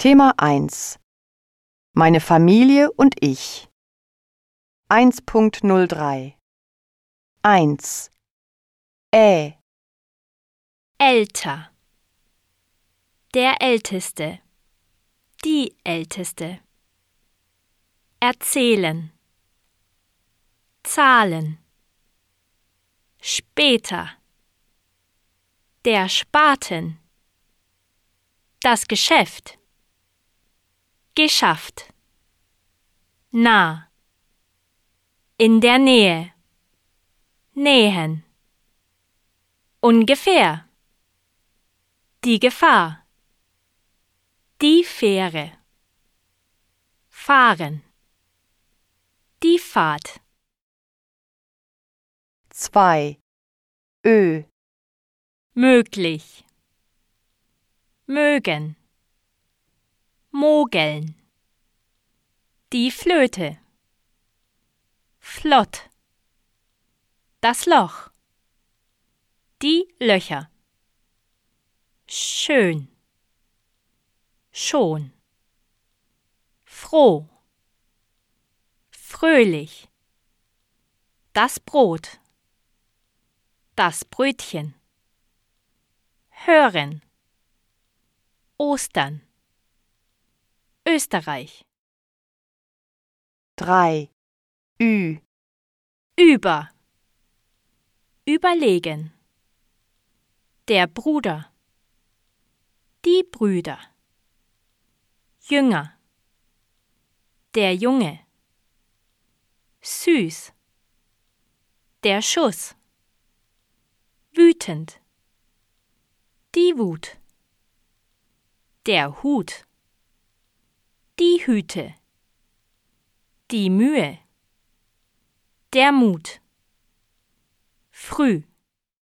Thema 1 Meine Familie und ich 1.03 1 Ä Älter. Der Älteste. Die Älteste. Erzählen. Zahlen. Später. Der Spaten. Das Geschäft. Geschafft. Nah. In der Nähe. Nähen. Ungefähr. Die Gefahr. Die Fähre. Fahren. Die Fahrt. 2 Ö Möglich. Mögen. Mogeln. Die Flöte. Flott. Das Loch. Die Löcher. Schön. Schon. Froh. Fröhlich. Das Brot. Das Brötchen. Hören. Ostern. Österreich. 3 Ü Über. Überlegen. Der Bruder. Die Brüder. Jünger. Der Junge. Süß. Der Schuss. Wütend. Die Wut. Der Hut. Die Hüte. Die Mühe. Der Mut. Früh.